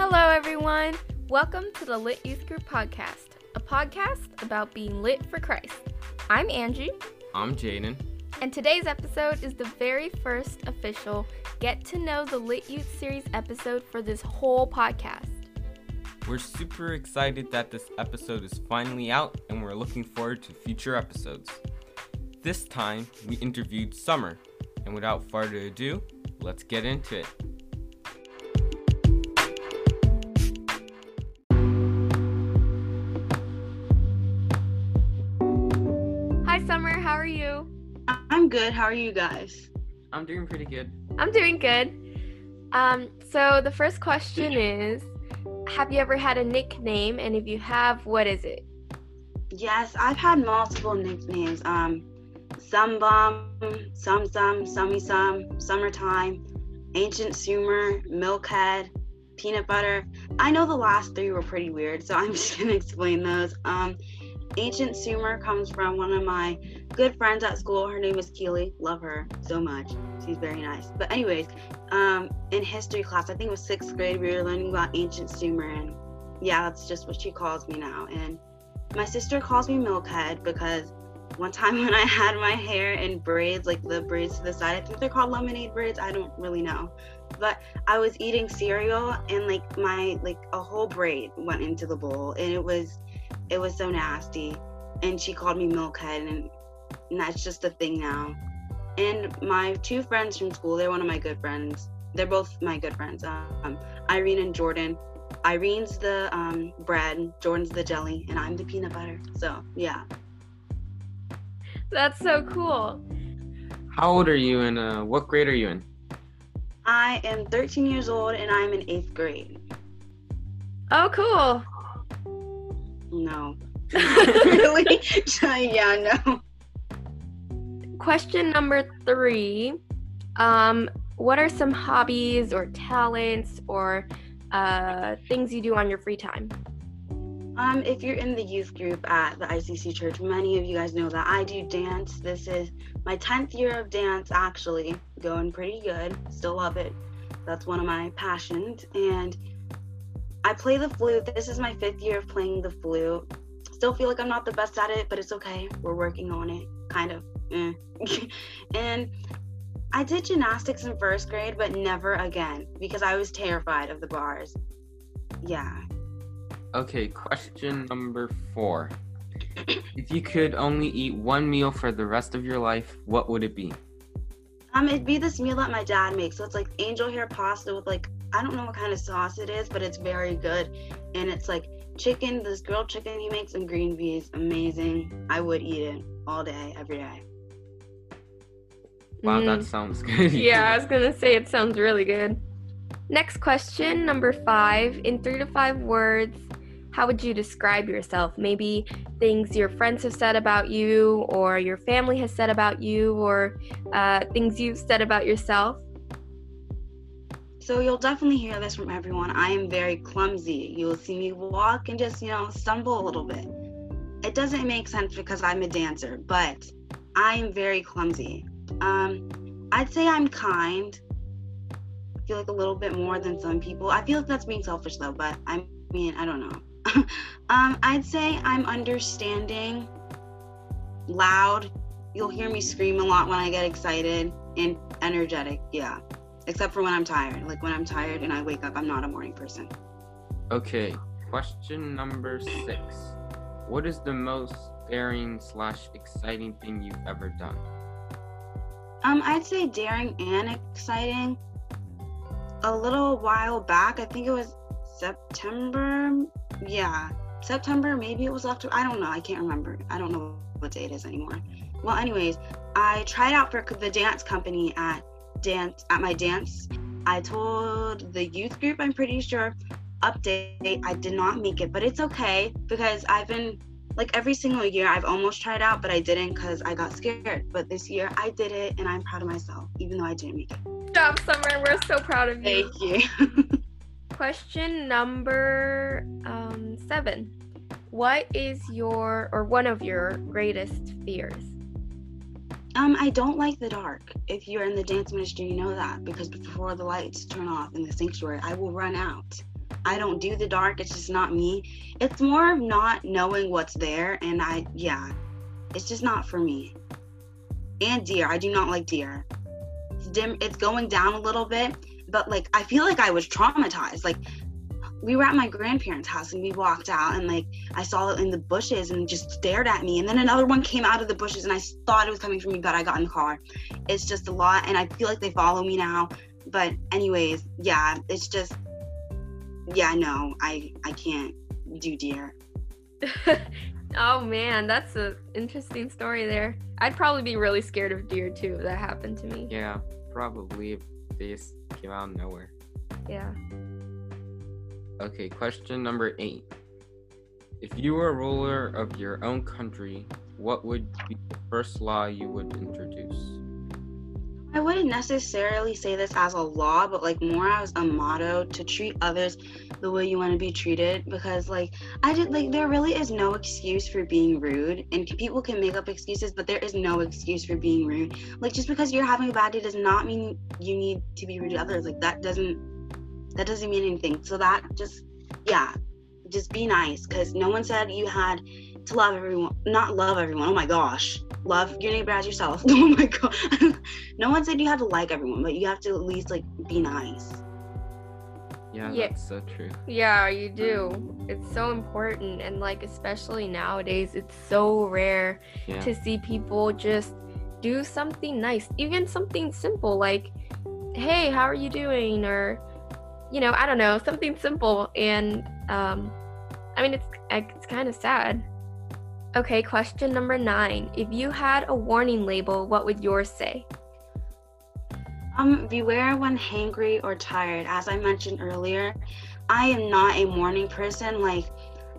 Hello, everyone. Welcome to the Lit Youth Group podcast, a podcast about being lit for Christ. I'm Angie, I'm Jaden. and today's episode is the very first official Get to Know the Lit Youth series episode for this whole podcast. We're super excited that this episode is finally out and we're looking forward to future episodes. This time, we interviewed Summer, and without further ado, let's get into it. Good. How are you guys? I'm doing pretty good. I'm doing good. Um, so the first question is Have you ever had a nickname? And if you have, what is it? Yes, I've had multiple nicknames. Um, Some Bum, Some Some, Summy Some, Summertime, Ancient Sumer, Milkhead, Peanut Butter. I know the last three were pretty weird, so I'm just gonna explain those. Um, Ancient Sumer comes from one of my good friends at school. Her name is Keely. Love her so much. She's very nice. But anyways, um, in history class, I think it was sixth grade, we were learning about ancient Sumer, and yeah, that's just what she calls me now. And my sister calls me Milkhead because one time when I had my hair in braids, like the braids to the side, I think they're called lemonade braids. I don't really know, but I was eating cereal and like my like a whole braid went into the bowl, and it was it was so nasty. And she called me Milkhead, and, and that's just a thing now. And my two friends from school, they're one of my good friends. They're both my good friends. Um, Irene and Jordan. Irene's the um, bread, Jordan's the jelly, and I'm the peanut butter. So yeah. That's so cool. How old are you and uh, what grade are you in? I am 13 years old and I'm in eighth grade. Oh, cool. No. really? yeah, no. Question number three. Um, what are some hobbies or talents or uh, things you do on your free time? Um, if you're in the youth group at the ICC Church, many of you guys know that I do dance. This is my 10th year of dance, actually. Going pretty good. Still love it. That's one of my passions. And I play the flute. This is my fifth year of playing the flute. Still feel like I'm not the best at it, but it's okay. We're working on it. Kind of. Eh. and I did gymnastics in first grade, but never again because I was terrified of the bars. Yeah. Okay, question number four. if you could only eat one meal for the rest of your life, what would it be? Um, it'd be this meal that my dad makes. So it's like angel hair pasta with like I don't know what kind of sauce it is, but it's very good. And it's like chicken, this grilled chicken he makes and green beans. Amazing. I would eat it all day, every day. Wow, Mm. that sounds good. Yeah, I was gonna say it sounds really good. Next question, number five. In three to five words, how would you describe yourself? Maybe things your friends have said about you, or your family has said about you, or uh, things you've said about yourself. So you'll definitely hear this from everyone. I am very clumsy. You'll see me walk and just, you know, stumble a little bit. It doesn't make sense because I'm a dancer, but I am very clumsy. Um, I'd say I'm kind. I feel like a little bit more than some people. I feel like that's being selfish though, but I mean, I don't know. um, I'd say I'm understanding, loud. You'll hear me scream a lot when I get excited and energetic. Yeah except for when I'm tired. Like when I'm tired and I wake up, I'm not a morning person. Okay, question number six. What is the most daring slash exciting thing you've ever done? Um, I'd say daring and exciting. A little while back, I think it was September. Yeah, September. Maybe it was October. I don't know. I can't remember. I don't know what day it is anymore. Well, anyways, I tried out for the dance company at dance at my dance. I told the youth group, I'm pretty sure, update. I did not make it, but it's okay because I've been like every single year I've almost tried out, but I didn't because I got scared. But this year I did it and I'm proud of myself, even though I didn't make it. Good job, Summer. We're so proud of you. Thank you. Question number um, seven. What is your or one of your greatest fears? Um, I don't like the dark. If you're in the dance ministry, you know that because before the lights turn off in the sanctuary, I will run out. I don't do the dark. It's just not me. It's more of not knowing what's there. And I, yeah, it's just not for me. And deer. I do not like deer. It's dim. It's going down a little bit, but like I feel like I was traumatized. Like we were at my grandparents' house and we walked out and like I saw it in the bushes and just stared at me. And then another one came out of the bushes and I thought it was coming from me, but I got in the car. It's just a lot and I feel like they follow me now. But anyways, yeah, it's just yeah, no, I I can't do deer. oh man, that's an interesting story there. I'd probably be really scared of deer too if that happened to me. Yeah, probably if they just came out of nowhere. Yeah. Okay, question number eight. If you were a ruler of your own country, what would be the first law you would introduce? I wouldn't necessarily say this as a law, but like more as a motto to treat others the way you want to be treated. Because like I did, like there really is no excuse for being rude, and people can make up excuses, but there is no excuse for being rude. Like just because you're having a bad day does not mean you need to be rude to others. Like that doesn't that doesn't mean anything. So that just yeah, just be nice. Because no one said you had to love everyone, not love everyone. Oh my gosh love your neighbor as yourself. oh my god. no one said you have to like everyone, but you have to at least like be nice. Yeah, yeah, that's so true. Yeah, you do. It's so important and like especially nowadays it's so rare yeah. to see people just do something nice, even something simple like hey, how are you doing or you know, I don't know, something simple and um I mean it's it's kind of sad Okay, question number nine. If you had a warning label, what would yours say? Um, beware when hangry or tired. As I mentioned earlier, I am not a morning person. Like,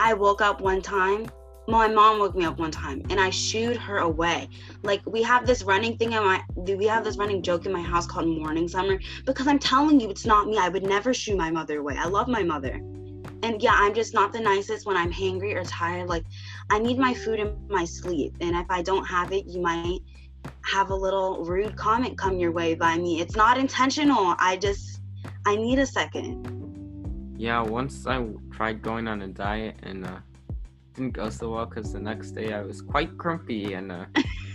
I woke up one time. My mom woke me up one time, and I shooed her away. Like, we have this running thing in my, we have this running joke in my house called Morning Summer. Because I'm telling you, it's not me. I would never shoo my mother away. I love my mother and yeah, I'm just not the nicest when I'm hangry or tired. Like, I need my food and my sleep. And if I don't have it, you might have a little rude comment come your way by me. It's not intentional. I just, I need a second. Yeah, once I tried going on a diet and uh, didn't go so well because the next day I was quite grumpy and uh,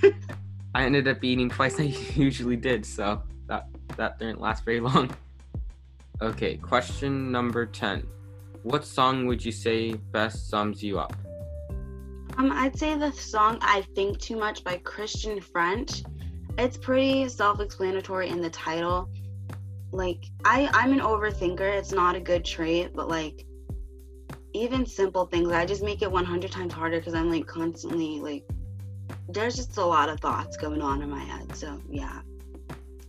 I ended up eating twice I usually did. So that that didn't last very long. Okay, question number 10 what song would you say best sums you up? Um, I'd say the song I Think Too Much by Christian French. It's pretty self-explanatory in the title. Like I I'm an overthinker. It's not a good trait, but like even simple things, I just make it 100 times harder because I'm like constantly like there's just a lot of thoughts going on in my head. So, yeah.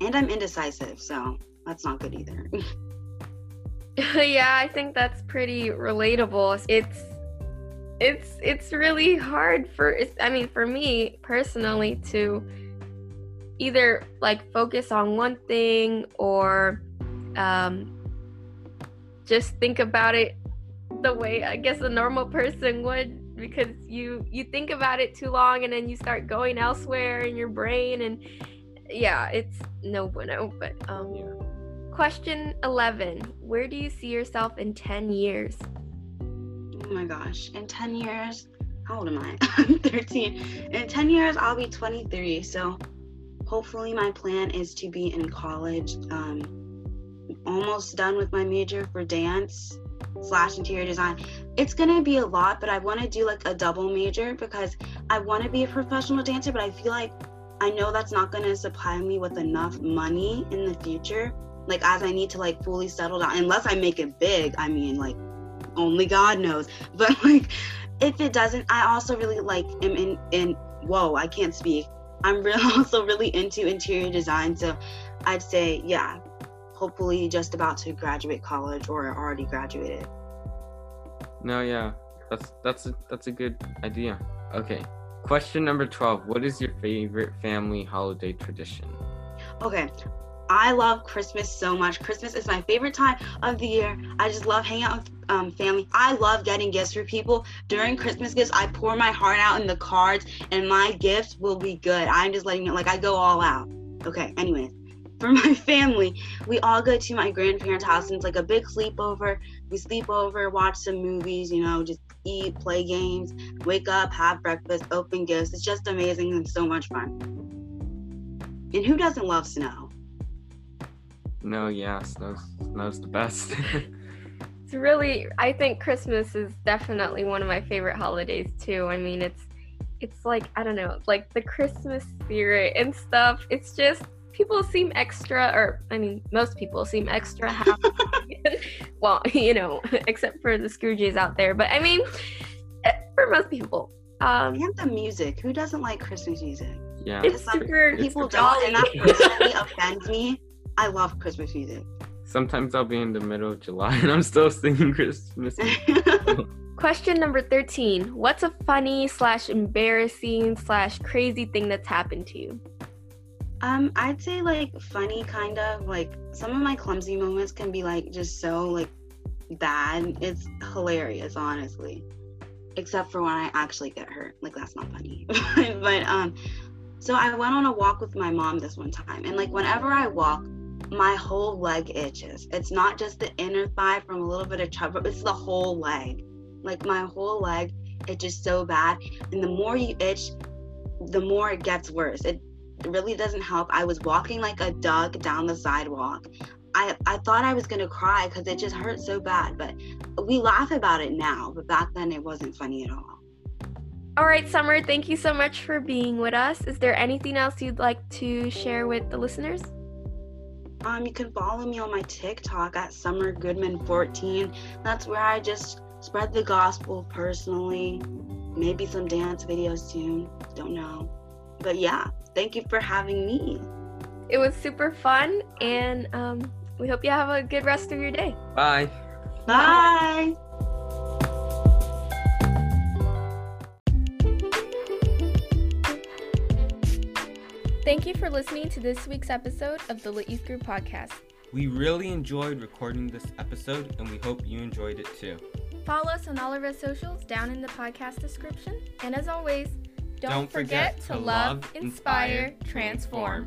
And I'm indecisive, so that's not good either. yeah, I think that's pretty relatable. It's it's it's really hard for I mean for me personally to either like focus on one thing or um just think about it the way I guess a normal person would because you you think about it too long and then you start going elsewhere in your brain and yeah, it's no bueno, but um yeah Question 11 Where do you see yourself in 10 years? Oh my gosh, in 10 years, how old am I? I'm 13. In 10 years, I'll be 23. So hopefully, my plan is to be in college. Um, almost done with my major for dance slash interior design. It's gonna be a lot, but I want to do like a double major because I want to be a professional dancer, but I feel like I know that's not gonna supply me with enough money in the future like as I need to like fully settle down, unless I make it big. I mean, like only God knows. But like if it doesn't, I also really like am in in whoa, I can't speak. I'm real, also really into interior design. So I'd say, yeah, hopefully just about to graduate college or already graduated. No, yeah. That's that's a that's a good idea. Okay. Question number 12. What is your favorite family holiday tradition? Okay. I love Christmas so much. Christmas is my favorite time of the year. I just love hanging out with um, family. I love getting gifts for people. During Christmas gifts, I pour my heart out in the cards, and my gifts will be good. I'm just letting it, like, I go all out. Okay, anyways. For my family, we all go to my grandparents' house and it's like a big sleepover. We sleep over, watch some movies, you know, just eat, play games, wake up, have breakfast, open gifts. It's just amazing and so much fun. And who doesn't love snow? No, yeah, snow's snow's the best. It's really I think Christmas is definitely one of my favorite holidays too. I mean, it's it's like I don't know, like the Christmas spirit and stuff. It's just people seem extra or I mean, most people seem extra happy. well, you know, except for the Scrooges out there, but I mean, eh, for most people. Um And the music. Who doesn't like Christmas music? yeah. it's Some super It's People it's don't, and that jolly. personally offends me. I love Christmas music. Sometimes I'll be in the middle of July and I'm still singing Christmas. Question number 13. What's a funny slash embarrassing slash crazy thing that's happened to you? Um, I'd say like funny kind of like some of my clumsy moments can be like just so like bad. It's hilarious, honestly. Except for when I actually get hurt. Like that's not funny. but um so I went on a walk with my mom this one time and like whenever I walk, my whole leg itches. It's not just the inner thigh from a little bit of trouble, it's the whole leg. Like my whole leg itches so bad. And the more you itch, the more it gets worse. It really doesn't help. I was walking like a duck down the sidewalk. I, I thought I was gonna cry because it just hurt so bad, but we laugh about it now. But back then it wasn't funny at all. All right, Summer, thank you so much for being with us. Is there anything else you'd like to share with the listeners? Um, you can follow me on my TikTok at Summer Goodman 14. That's where I just spread the gospel personally. Maybe some dance videos soon. Don't know. But yeah, thank you for having me. It was super fun, and um, we hope you have a good rest of your day. Bye. Bye. Thank you for listening to this week's episode of the Lit Youth Group podcast. We really enjoyed recording this episode and we hope you enjoyed it too. Follow us on all of our socials down in the podcast description. And as always, don't, forget, to love, inspire, transform.